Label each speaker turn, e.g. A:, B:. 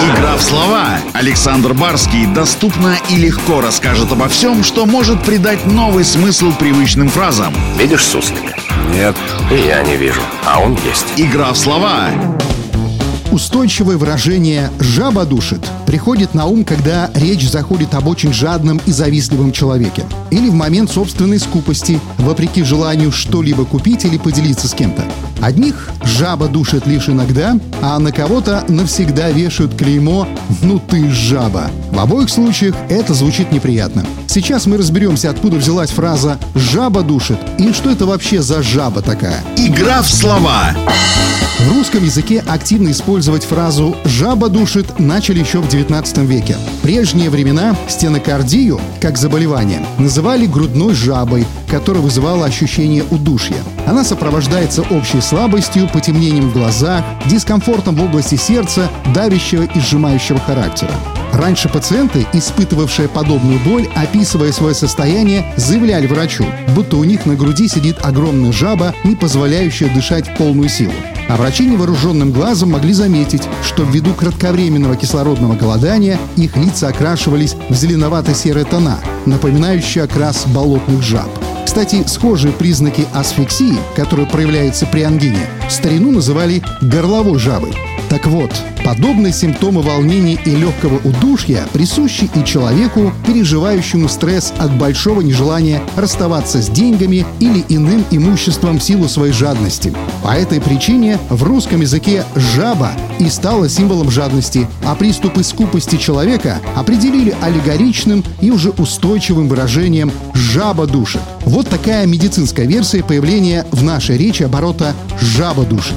A: Игра в слова. Александр Барский доступно и легко расскажет обо всем, что может придать новый смысл привычным фразам.
B: Видишь суслика?
C: Нет.
B: И я не вижу, а он есть.
A: Игра в слова.
D: Устойчивое выражение «жаба душит» приходит на ум, когда речь заходит об очень жадном и завистливом человеке. Или в момент собственной скупости, вопреки желанию что-либо купить или поделиться с кем-то. Одних жаба душит лишь иногда, а на кого-то навсегда вешают клеймо «ну ты жаба». В обоих случаях это звучит неприятно. Сейчас мы разберемся, откуда взялась фраза «жаба душит» и что это вообще за жаба такая.
A: Игра в слова.
D: В русском языке активно использовать фразу «жаба душит» начали еще в 19 веке. В прежние времена стенокардию, как заболевание, называли грудной жабой, которая вызывала ощущение удушья. Она сопровождается общей слабостью, потемнением в глазах, дискомфортом в области сердца, давящего и сжимающего характера. Раньше пациенты, испытывавшие подобную боль, описывая свое состояние, заявляли врачу, будто у них на груди сидит огромная жаба, не позволяющая дышать в полную силу. А врачи невооруженным глазом могли заметить, что ввиду кратковременного кислородного голодания их лица окрашивались в зеленовато-серые тона, напоминающие окрас болотных жаб. Кстати, схожие признаки асфиксии, которые проявляются при ангине, в старину называли горловой жабой. Так вот, подобные симптомы волнения и легкого удушья присущи и человеку, переживающему стресс от большого нежелания расставаться с деньгами или иным имуществом в силу своей жадности. По этой причине в русском языке «жаба» и стала символом жадности, а приступы скупости человека определили аллегоричным и уже устойчивым выражением «жаба душит». Вот такая медицинская версия появления в нашей речи оборота «жаба душит».